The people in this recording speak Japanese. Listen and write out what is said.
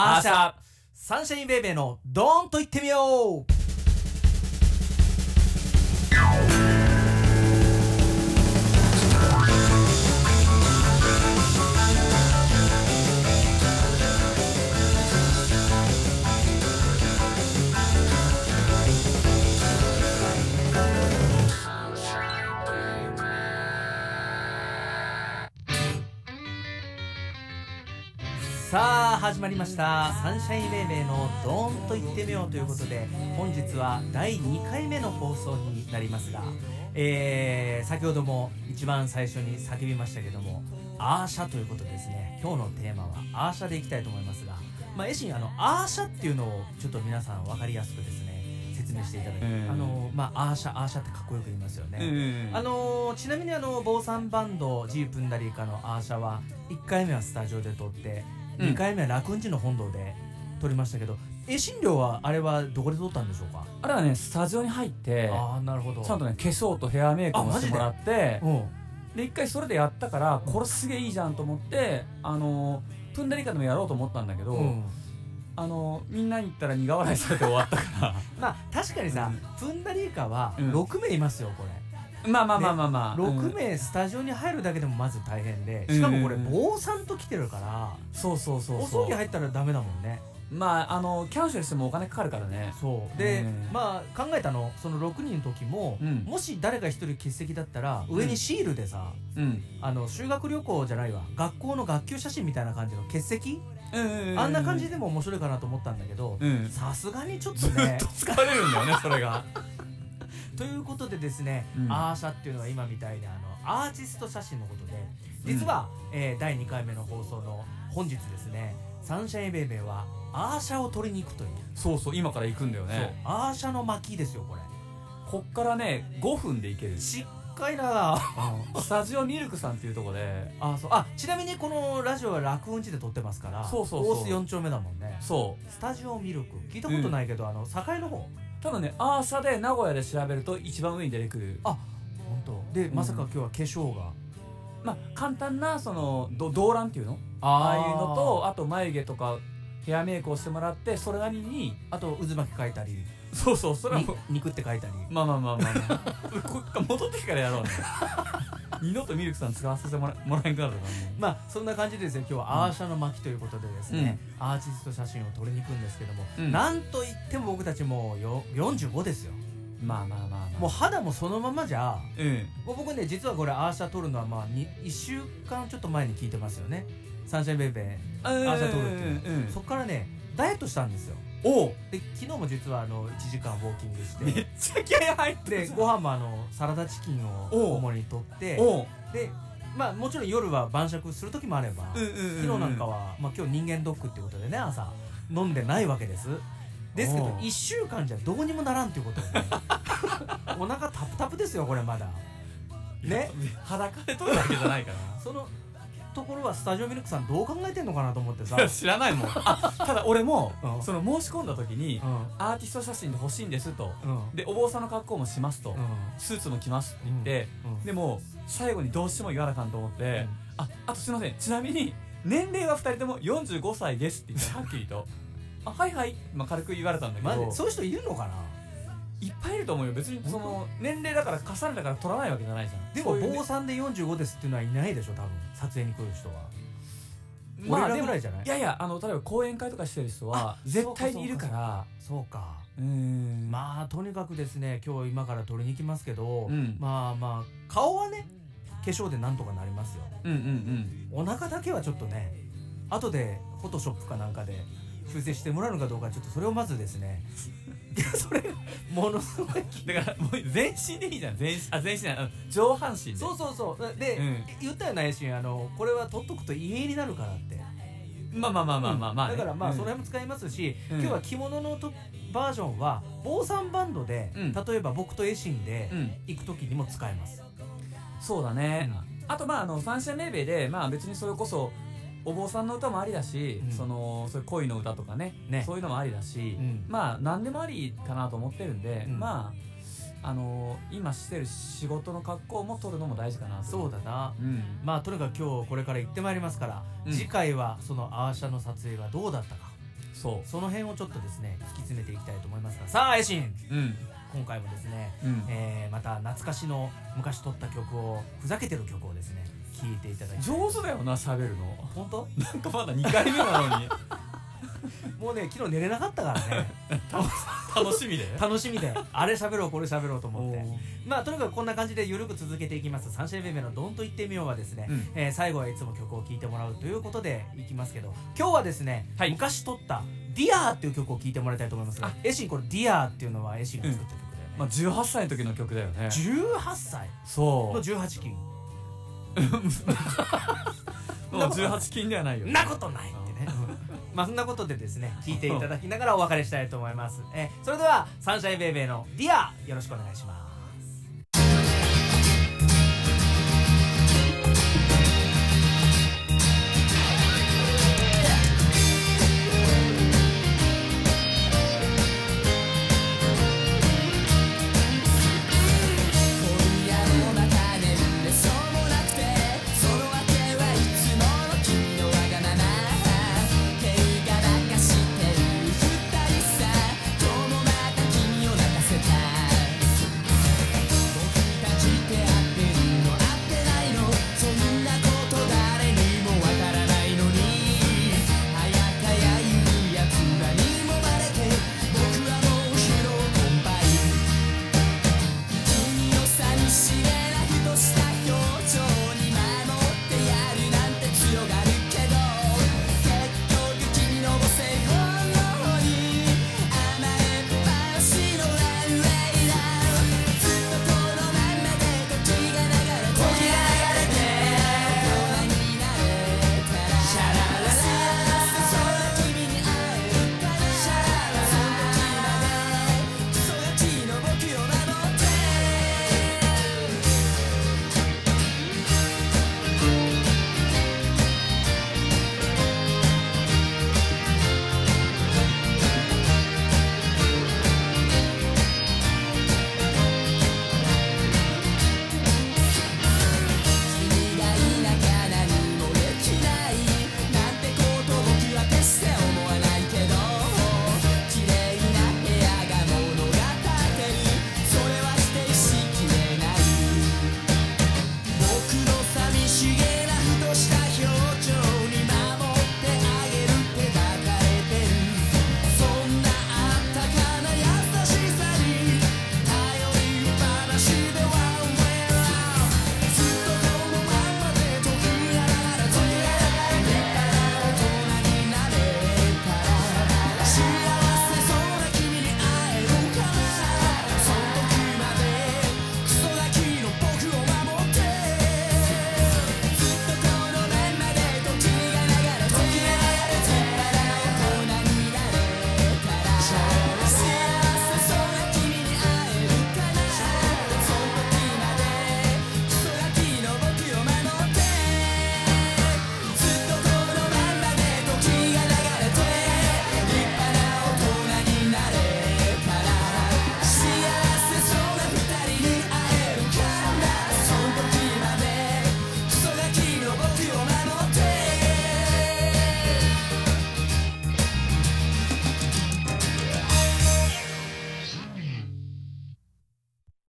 アーシャサンシャインベイベーのドーンと言ってみよう。さあ始まりました。サンシャインベイベーのドーンと言ってみようということで本日は第2回目の放送になりますが、えー、先ほども一番最初に叫びましたけどもアーシャということでですね。今日のテーマはアーシャでいきたいと思いますがまあエシンあのアーシャっていうのをちょっと皆さん分かりやすくですね説明していただいて、うんあのまあアーシャアーシャってかっこよく言いますよね、うんあのーちなみにあの坊さんバンドジープンダリーカのアーシャは1回目はスタジオで撮って、うん2回目は楽雲寺の本堂で撮りましたけどえ診療はあれはどこで撮ったんでしょうか？あれはねスタジオに入ってああなるほど。ちゃんとね化粧とヘアメイクもしてもらってうん。で一回それでやったからこれすげえいいじゃんと思ってあのプンダリカでもやろうと思ったんだけど、うん。あのみんなに言ったら苦笑いされて終わったか まあ確かにさ、プンダリーカはうん。6名いますよこれ、らまあまあまあまあまあ、6名スタジオに入るだけでもまず大変でしかもこれうん坊さんと来てるからそうそうそうおそう。葬儀入ったらダメだもんね。まああのキャンセルしてもお金かかるからね。そう。で、うん。まあ考えたのその6人の時も、うん。もし誰か一人欠席だったら上にシールでさ、うん。あの修学旅行じゃないわ。学校の学級写真みたいな感じの欠席、あんな感じでも面白いかなと思ったんだけどうん。さすがにちょっとずっねと疲れるんだよねそれが ということでですね、うん。アーシャっていうのは今みたいなあのアーティスト写真のことで実は、えー第2回目の放送の本日ですねサンシャインベイベーはアーシャを取りに行くという、そうそう今から行くんだよそう。ねアーシャの巻ですよこれ。こっからね5分で行ける。しっかりな。スタジオミルクさんっていうとこで。あそう。あちなみにこのラジオは楽雲寺で撮ってますからそうそうそう。大須4丁目だもんね。そう。スタジオミルク。聞いたことないけど、あの境の方多分ねアーシャで名古屋で調べると一番上に出てくる。あ本当。で、うん。まさか今日は化粧が？まあ簡単なそのど動乱っていうの？ああいうのとあと眉毛とかヘアメイクをしてもらってそれなりにあと渦巻き描いたり。そうそうそれはにもう。肉って書いたり。まあまあまあまあ、まあ、こ戻ってきてからやろうね。二度とミルクさん使わせてもらもらえんくなるからね。まあそんな感じでですね今日はアーシャの巻ということでですね、アーティスト写真を撮りに行くんですけども、うん。なんといっても僕たちもうよ45ですよ。まあまあまあまあ。もう肌もそのままじゃうん。僕ね実はこれアーシャ撮るのはまあ1週間ちょっと前に聞いてますよねサンシャインベイベーアーシャ撮るっていう。そっからねダイエットしたんですよ。おう。で昨日も実はあの1時間ウォーキングしめてっちゃ気合入ってでご飯もあのサラダチキンを主にとって。でまあもちろん夜は晩酌する時もあれば、昨日なんかは、まあ、今日人間ドックっていうことでね朝飲んでないわけです。ですけどおう。1週間じゃどうにもならんっていうことで、ね、お腹タプタプですよこれまだ。ね。裸で撮るわけじゃないから。そのところはスタジオミルクさんどう考えてんのかなと思ってさ、知らないもん。あただ俺もうん。その申し込んだ時にうアーティスト写真で欲しいんですと。んうん。でお坊さんの格好もしますと。うん。スーツも着ますって言ってうん。でも最後にどうしても言わなあかんと思ってああとすいません。ちなみに年齢は2人とも45歳ですって言ってはっきりと。あはいはい、まあ、軽く言われたんだけど。まあ、そういう人いるのかないっぱいいると思うよ。別にその年齢だから重ねたから取らないわけじゃないじゃん。でも坊さんで45ですっていうのはいないでしょ多分。撮影に来る人は。まあ俺らぐらいじゃない？いやいやあの例えば講演会とかしてる人はあ絶対にいるから。そうかうーん。まあとにかくですね今日今から撮りに行きますけど、うん。まあまあ顔はね化粧でなんとかなりますよ。うんうん。お腹だけはちょっとね後でフォトショップかなんかで修正してもらうのかどうかちょっとそれをまずですねいや それがものすごいうんだからもう全身でいいじゃん。全身あ全身じゃな上半身で。そうそうそう。で、うん。言ったよなエシンあのこれは取っとくと遺影になるからって。まあまあまあまあまあまあね、だからまあうん。その辺も使いますし、うん。今日は着物のとバージョンは坊さんバンドで、うん。例えば僕とエシンでうん。行く時にも使えます、そうだね、あとまああのサンシャインベイベーでまあ別にそれこそお坊さんの歌もありだし、うん。そのそういう恋の歌とかねね。そういうのもありだし、うん。まあ何でもありかなと思ってるんで、うん。まああの今してる仕事の格好も取るのも大事かなと。そうだな。うん。まあとにかく今日これから行ってまいりますから、うん。次回はそのアーシャの撮影がどうだったかそその辺をちょっとですね突き詰めていきたいと思いますが。さあエシン。ううん。今回もですね、うん。えーまた懐かしの昔録った曲をふざけてる曲をですね聴いていただい上手だよな喋るの。本当？なんかまだ2回目なのに。もうね昨日寝れなかったからね 楽しみで？楽しみで。あれ喋ろうこれ喋ろうと思って。まあとにかくこんな感じでゆるく続けていきます。サンシャインベイベーの「ドンと言ってみよう」はですね、うん。えー最後はいつも曲を聴いてもらうということでいきますけど今日はですね、はい。昔録った「DEAR っていう曲を聴いてもらいたいと思いますがあ。エシンこれ「DEAR っていうのはエシンが作った曲だよね、まあ18歳の時の曲だよね。18歳？のそう。18禁もう18禁ではないよ。んなことないまあそんなことでですね聞いていただきながらお別れしたいと思います、えーそれではサンシャインベイベーの「DEAR よろしくお願いします。